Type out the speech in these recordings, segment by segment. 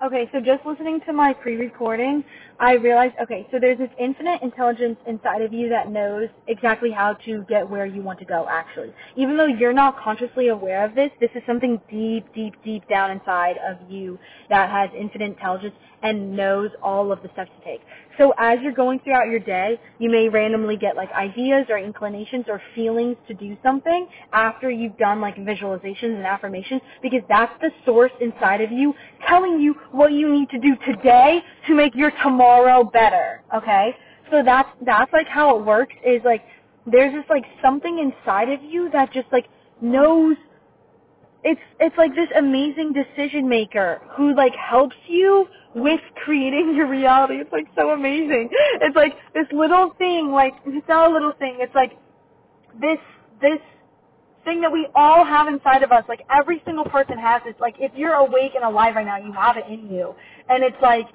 Okay, so just listening to my pre-recording, I realized, okay, so there's this infinite intelligence inside of you that knows exactly how to get where you want to go, actually. Even though you're not consciously aware of this, this is something deep, deep, deep down inside of you that has infinite intelligence and knows all of the steps to take. So as you're going throughout your day, you may randomly get like ideas or inclinations or feelings to do something after you've done like visualizations and affirmations because that's the source inside of you telling you what you need to do today to make your tomorrow better. Okay? So that's that's like how it works is like there's just like something inside of you that just like knows it's it's like this amazing decision maker who like helps you with creating your reality. It's like so amazing. It's like this little thing, like it's not a little thing. It's like this this thing that we all have inside of us. Like every single person has this. Like if you're awake and alive right now, you have it in you. And it's like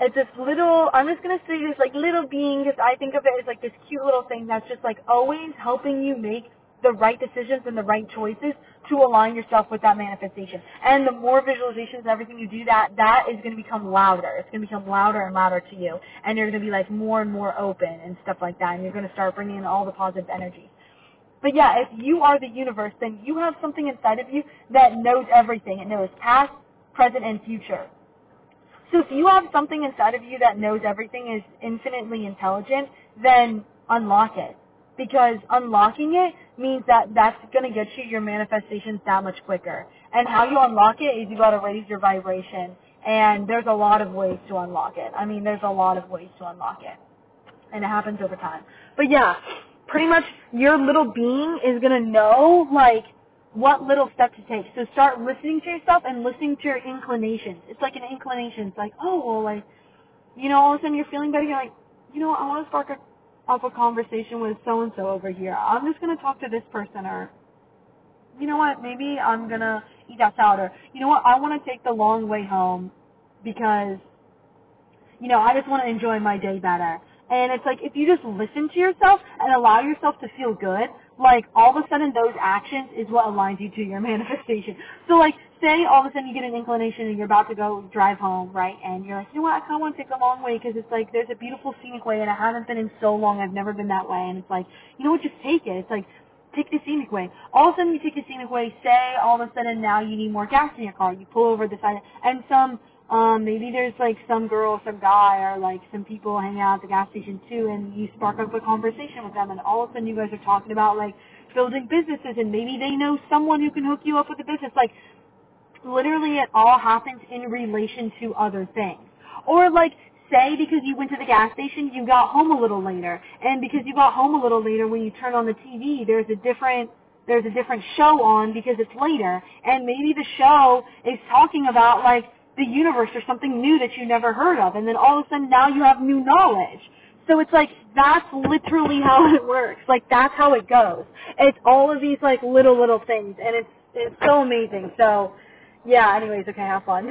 it's this little I'm just gonna say this like little being because I think of it as like this cute little thing that's just like always helping you make the right decisions and the right choices to align yourself with that manifestation. And the more visualizations and everything you do that, that is going to become louder. It's going to become louder and louder to you. And you're going to be like more and more open and stuff like that. And you're going to start bringing in all the positive energy. But yeah, if you are the universe, then you have something inside of you that knows everything. It knows past, present, and future. So if you have something inside of you that knows everything is infinitely intelligent, then unlock it because unlocking it means that that's going to get you your manifestations that much quicker. And how you unlock it is you got to raise your vibration. And there's a lot of ways to unlock it. I mean, there's a lot of ways to unlock it. And it happens over time. But yeah, pretty much your little being is going to know, like, what little step to take. So start listening to yourself and listening to your inclinations. It's like an inclination. It's like, oh, well, like, you know, all of a sudden you're feeling better. You're like, you know, I want to spark a up a conversation with so and so over here. I'm just gonna talk to this person, or you know what? Maybe I'm gonna eat that salad, or you know what? I want to take the long way home because you know I just want to enjoy my day better. And it's like if you just listen to yourself and allow yourself to feel good, like all of a sudden those actions is what aligns you to your manifestation. So like say all of a sudden you get an inclination and you're about to go drive home, right? And you're like, you know what, I kind of want to take the long way because it's like there's a beautiful scenic way and I haven't been in so long. I've never been that way. And it's like, you know what, just take it. It's like, take the scenic way. All of a sudden you take the scenic way, say all of a sudden now you need more gas in your car. You pull over the side and some, um, maybe there's like some girl, some guy, or like some people hanging out at the gas station too, and you spark up a conversation with them, and all of a sudden you guys are talking about like building businesses, and maybe they know someone who can hook you up with a business. Like literally it all happens in relation to other things. Or like, say because you went to the gas station, you got home a little later. And because you got home a little later, when you turn on the TV, there's a different there's a different show on because it's later. And maybe the show is talking about like the universe or something new that you never heard of. And then all of a sudden now you have new knowledge. So it's like that's literally how it works. Like that's how it goes. It's all of these like little little things and it's it's so amazing. So yeah, anyways, okay, have fun.